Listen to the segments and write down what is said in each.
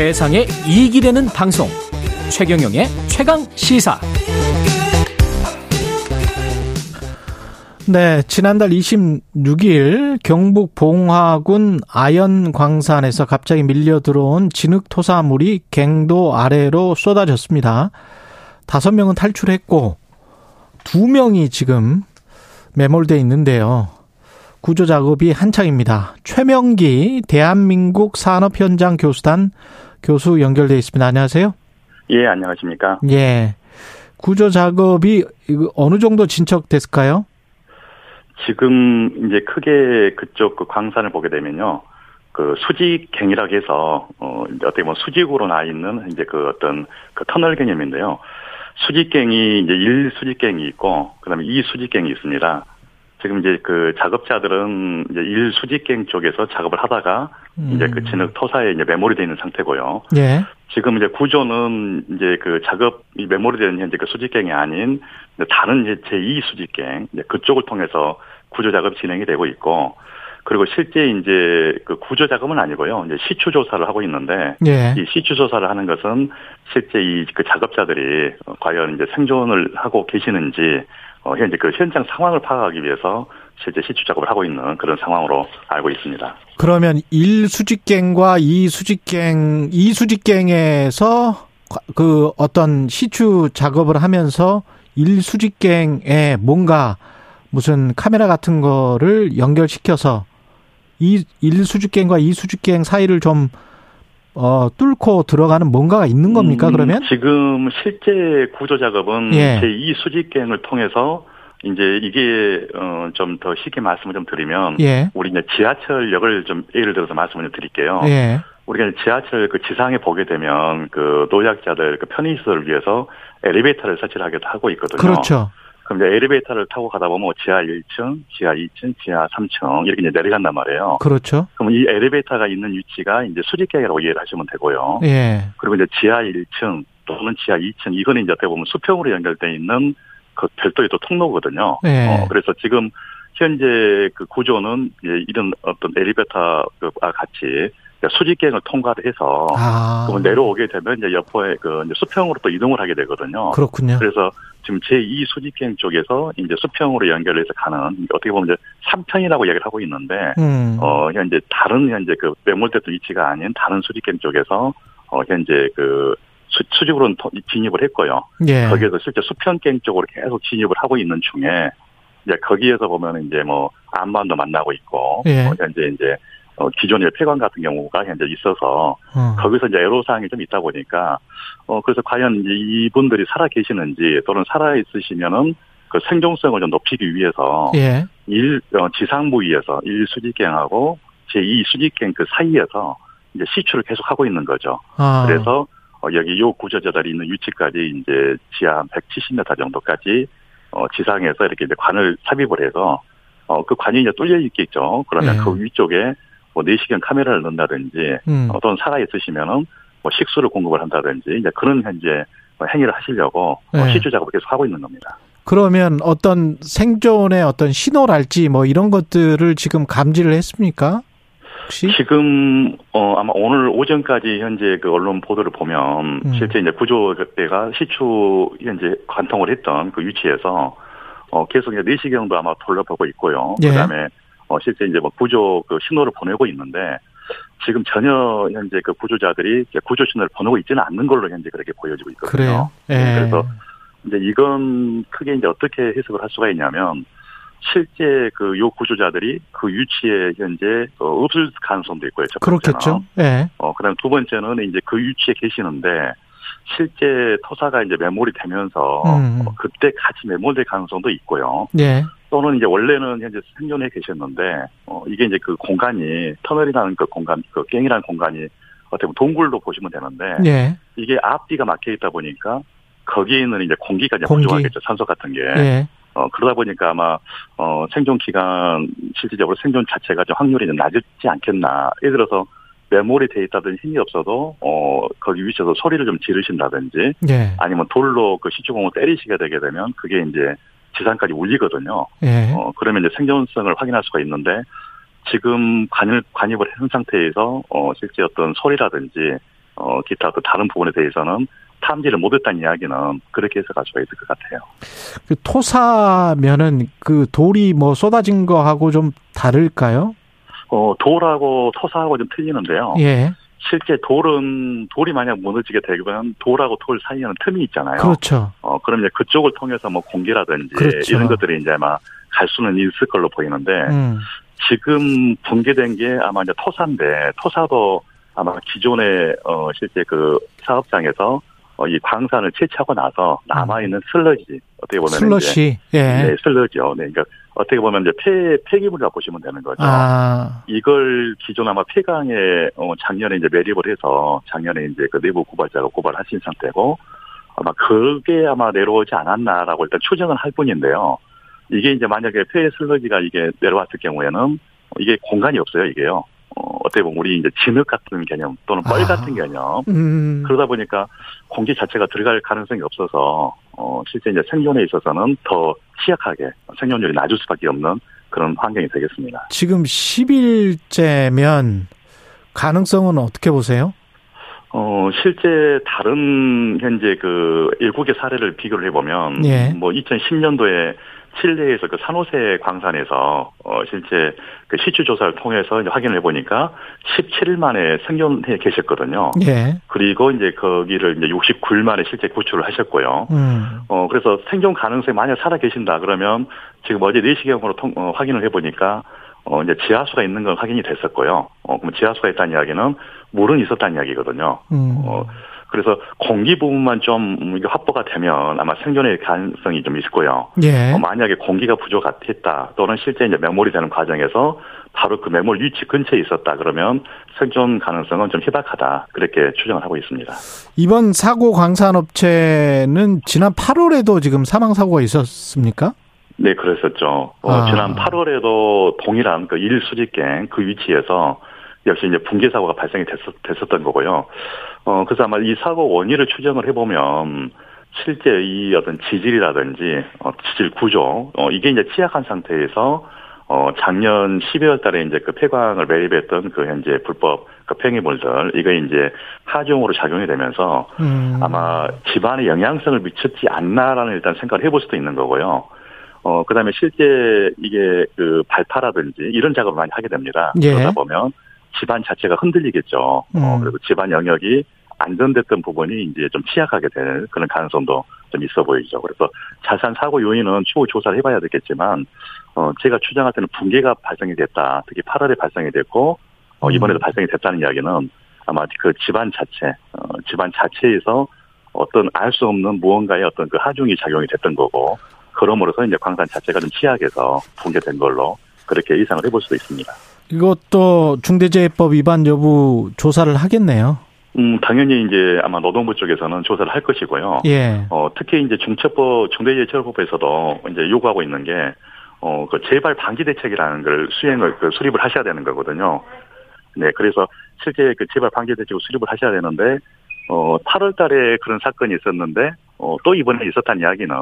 세상에 이익이 되는 방송 최경영의 최강 시사 네, 지난달 26일 경북 봉화군 아연 광산에서 갑자기 밀려 들어온 진흙 토사물이 갱도 아래로 쏟아졌습니다. 다섯 명은 탈출했고 두 명이 지금 매몰돼 있는데요. 구조 작업이 한창입니다. 최명기 대한민국 산업현장 교수단 교수 연결돼 있습니다. 안녕하세요. 예, 안녕하십니까? 예. 구조 작업이 어느 정도 진척됐을까요? 지금 이제 크게 그쪽 그 광산을 보게 되면요. 그 수직갱이라고 해서 어 어떻게 뭐 수직으로 나 있는 이제 그 어떤 그 터널 개념인데요. 수직갱이 이제 일 수직갱이 있고 그다음에 이 수직갱이 있습니다. 지금 이제 그 작업자들은 이제 일 수직갱 쪽에서 작업을 하다가 음. 이제 그 진흙 토사에 이제 메모리 되어 있는 상태고요. 예. 지금 이제 구조는 이제 그 작업이 메모리 되는 현재 그 수직갱이 아닌 다른 이제 제2 수직갱 이제 그쪽을 통해서 구조 작업 진행이 되고 있고 그리고 실제 이제 그 구조 작업은 아니고요. 이제 시추 조사를 하고 있는데 예. 이 시추 조사를 하는 것은 실제 이 그 작업자들이 과연 이제 생존을 하고 계시는지 어 현재 그 현장 상황을 파악하기 위해서 실제 시추 작업을 하고 있는 그런 상황으로 알고 있습니다. 그러면 1 수직갱과 2 수직갱, 2 수직갱에서 그 어떤 시추 작업을 하면서 1 수직갱에 뭔가 무슨 카메라 같은 거를 연결시켜서 이 1수직갱과 2수직갱 사이를 좀 어, 뚫고 들어가는 뭔가가 있는 겁니까, 음, 그러면? 지금 실제 구조 작업은 예. 제2 수직갱을 통해서 이제 이게 어 좀 더 쉽게 말씀을 좀 드리면 예. 우리 이제 지하철역을 좀 예를 들어서 말씀을 좀 드릴게요. 예. 우리가 지하철 그 지상에 보게 되면 그 노약자들 그 편의 시설을 위해서 엘리베이터를 설치를 하기도 하고 있거든요. 그렇죠. 그럼 이제 엘리베이터를 타고 가다 보면 뭐 지하 1층, 지하 2층, 지하 3층 이렇게 이제 내려간단 말이에요. 그렇죠. 그럼 이 엘리베이터가 있는 위치가 이제 수직계라고 이해를 하시면 되고요. 예. 그리고 이제 지하 1층 또는 지하 2층 이거는 이제 어떻게 보면 수평으로 연결돼 있는 그 별도의 또 통로거든요. 예. 어, 그래서 지금 현재 그 구조는 이런 어떤 엘리베이터와 같이 수직갱을 통과를 해서 아. 내려오게 되면 이제 옆에 그 이제 수평으로 또 이동을 하게 되거든요. 그렇군요. 그래서 지금 제2 수직행 쪽에서 이제 수평으로 연결해서 가는 어떻게 보면 이제 3편이라고 얘기를 하고 있는데 음. 어 현재 다른 현재 그 매몰됐던 위치가 아닌 다른 수직행 쪽에서 어 현재 그 수, 수직으로는 진입을 했고요. 예. 거기에서 실제 수평갱 쪽으로 계속 진입을 하고 있는 중에 이제 거기에서 보면 이제 뭐 안반도 만나고 있고 예. 어, 현재 이제 어, 기존의 폐관 같은 경우가 현재 있어서 어. 거기서 이제 애로사항이 좀 있다 보니까 어 그래서 과연 이분들이 살아 계시는지 또는 살아 있으시면은 그 생존성을 좀 높이기 위해서 예. 일 어, 지상 부위에서 일 수직갱하고 제2 수직갱 그 사이에서 이제 시추를 계속 하고 있는 거죠. 아. 그래서 어, 여기 요 구조자들이 있는 위치까지 이제 지하 170m 정도까지 어, 지상에서 이렇게 이제 관을 삽입을 해서 어, 그 관이 이제 뚫려 있겠죠. 그러면 예. 그 위쪽에 뭐 내시경 카메라를 넣는다든지 음. 어떤 살아 있으시면은 뭐 식수를 공급을 한다든지 이제 그런 현재 뭐 행위를 하시려고 뭐 네. 시주 작업을 계속 하고 있는 겁니다. 그러면 어떤 생존의 어떤 신호랄지 뭐 이런 것들을 지금 감지를 했습니까? 혹시? 지금 어 아마 오늘 오전까지 현재 그 언론 보도를 보면 음. 실제 이제 구조대가 시추 현재 관통을 했던 그 위치에서 어 계속 이제 내시경도 아마 돌려보고 있고요. 예. 그다음에 어, 실제 이제 뭐 구조 그 신호를 보내고 있는데 지금 전혀 현재 그 구조자들이 구조 신호를 보내고 있지는 않는 걸로 현재 그렇게 보여지고 있거든요. 그래요? 예. 네, 그래서 이제 이건 크게 이제 어떻게 해석을 할 수가 있냐면 실제 그 요 구조자들이 그 위치에 현재 어, 없을 가능성도 있고요. 첫 그렇겠죠. 예. 어, 그다음 두 번째는 이제 그 위치에 계시는데 실제 토사가 이제 매몰이 되면서 음. 어, 그때 같이 매몰될 가능성도 있고요. 예. 또는 이제 원래는 현재 생존해 계셨는데 어 이게 이제 그 공간이 터널이라는 그 공간 그 갱이라는 공간이 어떻게 보면 동굴로 보시면 되는데 예. 이게 앞뒤가 막혀 있다 보니까 거기에 있는 이제 공기가 이제 공기. 부족하겠죠 산소 같은 게 예. 어 그러다 보니까 아마 어 생존 기간 실질적으로 생존 자체가 좀 확률이 좀 낮지 않겠나 예를 들어서 메모리 돼 있다든 힘이 없어도 어 거기 위치에서 소리를 좀 지르신다든지 예. 아니면 돌로 그 시추공을 때리시게 되게 되면 그게 이제 지상까지 울리거든요. 예. 어, 그러면 이제 생존성을 확인할 수가 있는데 지금 관입, 관입을 한 상태에서 어, 실제 어떤 소리라든지 어, 기타 또 다른 부분에 대해서는 탐지를 못했다는 이야기는 그렇게 해석할 수가 있을 것 같아요. 그 토사면은 그 돌이 뭐 쏟아진 거하고 좀 다를까요? 어, 돌하고 토사하고 좀 틀리는데요. 예. 실제 돌은 돌이 만약 무너지게 되면 돌하고 돌 사이에는 틈이 있잖아요. 그렇죠. 어 그럼 이제 그쪽을 통해서 뭐 공기라든지 그렇죠. 이런 것들이 이제 아마 갈 수는 있을 걸로 보이는데 음. 지금 붕괴된 게 아마 이제 토사인데 토사도 아마 기존의 어 실제 그 사업장에서 어, 이 광산을 채취하고 나서 남아 있는 슬러지 어떻게 보면 슬러시 예 네, 슬러지요. 네, 그러니까 어떻게 보면 이제 폐 폐기물이라고 보시면 되는 거죠. 아. 이걸 기존 아마 폐강에 어, 작년에 이제 매립을 해서 작년에 이제 그 내부 고발자가 고발하신 상태고 아마 그게 아마 내려오지 않았나라고 일단 추정을 할 뿐인데요. 이게 이제 만약에 폐 슬러지가 이게 내려왔을 경우에는 이게 공간이 없어요, 이게요. 어, 어떻게 보면 우리 이제 진흙 같은 개념 또는 뻘 아. 같은 개념. 음. 그러다 보니까 공기 자체가 들어갈 가능성이 없어서, 어, 실제 이제 생존에 있어서는 더 취약하게 생존율이 낮을 수밖에 없는 그런 환경이 되겠습니다. 지금 10일째면 가능성은 어떻게 보세요? 어, 실제 다른 현재 그 일국의 사례를 비교를 해보면, 예. 뭐 2010년도에 칠레에서 그 산호세 광산에서 어 실제 그 시추 조사를 통해서 이제 확인을 해보니까 17일 만에 생존해 계셨거든요. 예. 그리고 이제 거기를 이제 69일 만에 실제 구출을 하셨고요. 음. 어 그래서 생존 가능성이 만약 살아 계신다 그러면 지금 어제 4시경으로 통, 어, 확인을 해보니까 어 이제 지하수가 있는 건 확인이 됐었고요. 어 그럼 지하수가 있다는 이야기는 물은 있었다는 이야기거든요. 음. 어 그래서 공기 부분만 좀 확보가 되면 아마 생존의 가능성이 좀 있고요. 예. 어, 만약에 공기가 부족했다 또는 실제 이제 매몰이 되는 과정에서 바로 그 매몰 위치 근처에 있었다 그러면 생존 가능성은 좀 희박하다 그렇게 추정을 하고 있습니다. 이번 사고 광산업체는 지난 8월에도 지금 사망 사고가 있었습니까? 네, 그랬었죠. 어, 아. 지난 8월에도 동일한 그 일수직갱 그 위치에서 역시 이제 붕괴 사고가 발생이 됐었, 됐었 던 거고요. 어, 그래서 아마 이 사고 원인을 추정을 해보면 실제 이 어떤 지질이라든지 어, 지질 구조 어, 이게 이제 취약한 상태에서 어, 작년 12월 달에 이제 그 폐광을 매립했던 그 현재 불법 그 팽이물들, 이거 이제 하중으로 작용이 되면서 음. 아마 집안에 영향성을 미쳤지 않나라는 일단 생각을 해볼 수도 있는 거고요. 어, 그 다음에 실제 이게 그 발파라든지 이런 작업을 많이 하게 됩니다. 예. 그러다 보면 집안 자체가 흔들리겠죠. 어, 음. 어, 그리고 집안 영역이 안전됐던 부분이 이제 좀 취약하게 될 그런 가능성도 좀 있어 보이죠. 그래서 자산 사고 요인은 추후 조사를 해봐야 되겠지만, 어, 제가 추정할 때는 붕괴가 발생이 됐다. 특히 8월에 발생이 됐고, 어, 음. 이번에도 음. 발생이 됐다는 이야기는 아마 그 집안 자체, 어, 집안 자체에서 어떤 알 수 없는 무언가의 어떤 그 하중이 작용이 됐던 거고, 그러므로서 이제 광산 자체가 좀 취약해서 붕괴된 걸로 그렇게 예상을 해볼 수도 있습니다. 이것도 중대재해법 위반 여부 조사를 하겠네요. 음, 당연히 이제 아마 노동부 쪽에서는 조사를 할 것이고요. 예. 어, 특히 이제 중첩법, 중대재해처벌법에서도 이제 요구하고 있는 게, 어, 그 재발 방지 대책이라는 걸 수행을, 그 수립을 하셔야 되는 거거든요. 네, 그래서 실제 그 재발 방지 대책을 수립을 하셔야 되는데, 어, 8월 달에 그런 사건이 있었는데, 어, 또 이번에 있었다는 이야기는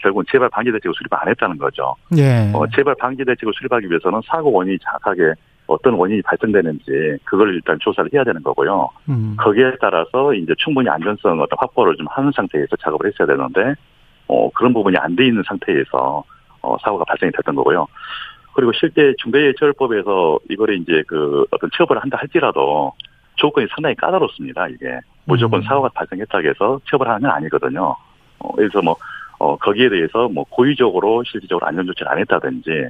결국은 재발 방지 대책을 수립 안 했다는 거죠. 예. 어, 재발 방지 대책을 수립하기 위해서는 사고 원인이 정확하게 어떤 원인이 발생되는지 그걸 일단 조사를 해야 되는 거고요. 음. 거기에 따라서 이제 충분히 안전성 어떤 확보를 좀 하는 상태에서 작업을 했어야 되는데 어, 그런 부분이 안 돼 있는 상태에서 어, 사고가 발생이 됐던 거고요. 그리고 실제 중대재해처벌법에서 이거를 이제 그 어떤 처벌을 한다 할지라도 조건이 상당히 까다롭습니다. 이게 무조건 음. 사고가 발생했다고 해서 처벌하는 건 아니거든요. 어, 그래서 뭐 어, 거기에 대해서 뭐 고의적으로 실질적으로 안전조치를 안 했다든지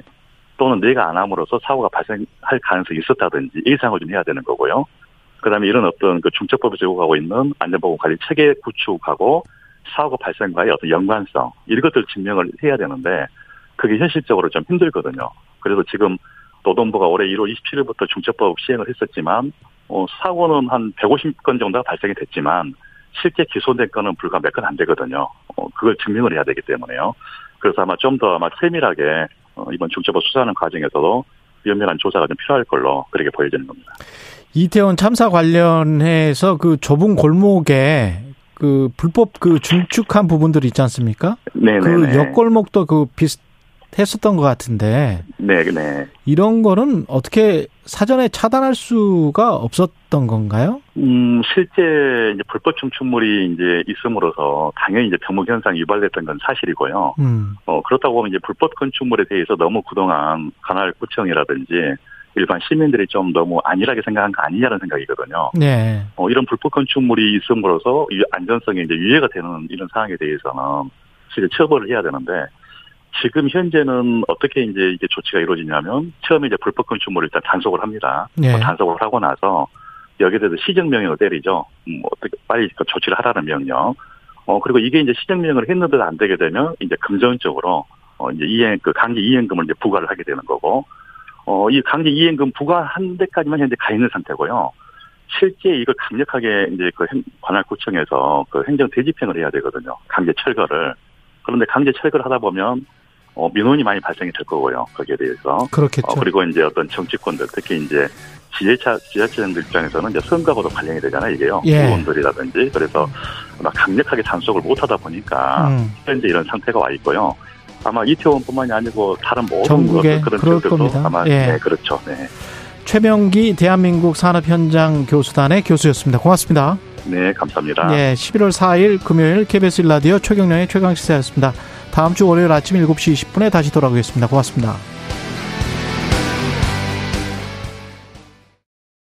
또는 내가 안 함으로써 사고가 발생할 가능성이 있었다든지 예상을 좀 해야 되는 거고요. 그 다음에 이런 어떤 그 중첩법에서 요구하고 있는 안전보건 관리 체계 구축하고 사고 발생과의 어떤 연관성, 이런 것들 증명을 해야 되는데 그게 현실적으로 좀 힘들거든요. 그래서 지금 노동부가 올해 1월 27일부터 중첩법 시행을 했었지만, 어, 사고는 한 150건 정도가 발생이 됐지만, 실제 기소된 건은 불과 몇 건 안 되거든요. 어, 그걸 증명을 해야 되기 때문에요. 그래서 아마 좀 더 아마 세밀하게 어, 이번 중첩법 수사하는 과정에서도 면밀한 조사가 좀 필요할 걸로 그렇게 보여지는 겁니다. 이태원 참사 관련해서 그 좁은 골목에 그 불법 그 중축한 부분들 있지 않습니까? 네, 그 옆골목도 그 비슷 했었던 것 같은데. 네, 네. 이런 거는 어떻게 사전에 차단할 수가 없었던 건가요? 음, 실제 이제 불법 춤춘물이 이제 있음으로써 당연히 이제 병목 현상이 유발됐던 건 사실이고요. 음. 어, 그렇다고 하면 이제 불법 건축물에 대해서 너무 그동안 관할 구청이라든지 일반 시민들이 좀 너무 안일하게 생각한 거 아니냐는 생각이거든요. 네. 어, 이런 불법 건축물이 있음으로써 이 안전성에 이제 유해가 되는 이런 상황에 대해서는 실제 처벌을 해야 되는데 지금 현재는 어떻게 이제 이게 조치가 이루어지냐면 처음에 이제 불법 건축물을 일단 단속을 합니다. 네. 뭐 단속을 하고 나서 여기에 대해서 시정명령을 때리죠. 음, 어떻게 빨리 그 조치를 하라는 명령. 어 그리고 이게 이제 시정명령을 했는데도 안 되게 되면 이제 금전적으로 어 이제 이행 그 강제 이행금을 이제 부과를 하게 되는 거고 어이 강제 이행금 부과한 데까지만 현재 가 있는 상태고요. 실제 이걸 강력하게 이제 그 관할구청에서 그 행정 대집행을 해야 되거든요. 강제 철거를. 그런데 강제 철거를 하다 보면 어, 민원이 많이 발생이 될 거고요. 거기에 대해서. 그렇겠죠. 어, 그리고 이제 어떤 정치권들, 특히 이제 지자체, 지자체장들 입장에서는 이제 선거하고도 관련이 되잖아요, 이게요. 예. 의원들이라든지. 그래서 막 강력하게 단속을 못 하다 보니까 음. 현재 이런 상태가 와 있고요. 아마 이태원뿐만이 아니고 다른 모든 그런 겁니다. 아마 예. 네, 그렇죠. 네. 최명기 대한민국 산업현장 교수단의 교수였습니다. 고맙습니다. 네, 감사합니다. 네, 11월 4일 금요일 KBS 일라디오 최경련의 최강시사였습니다. 다음 주 월요일 아침 7시 20분에 다시 돌아오겠습니다. 고맙습니다.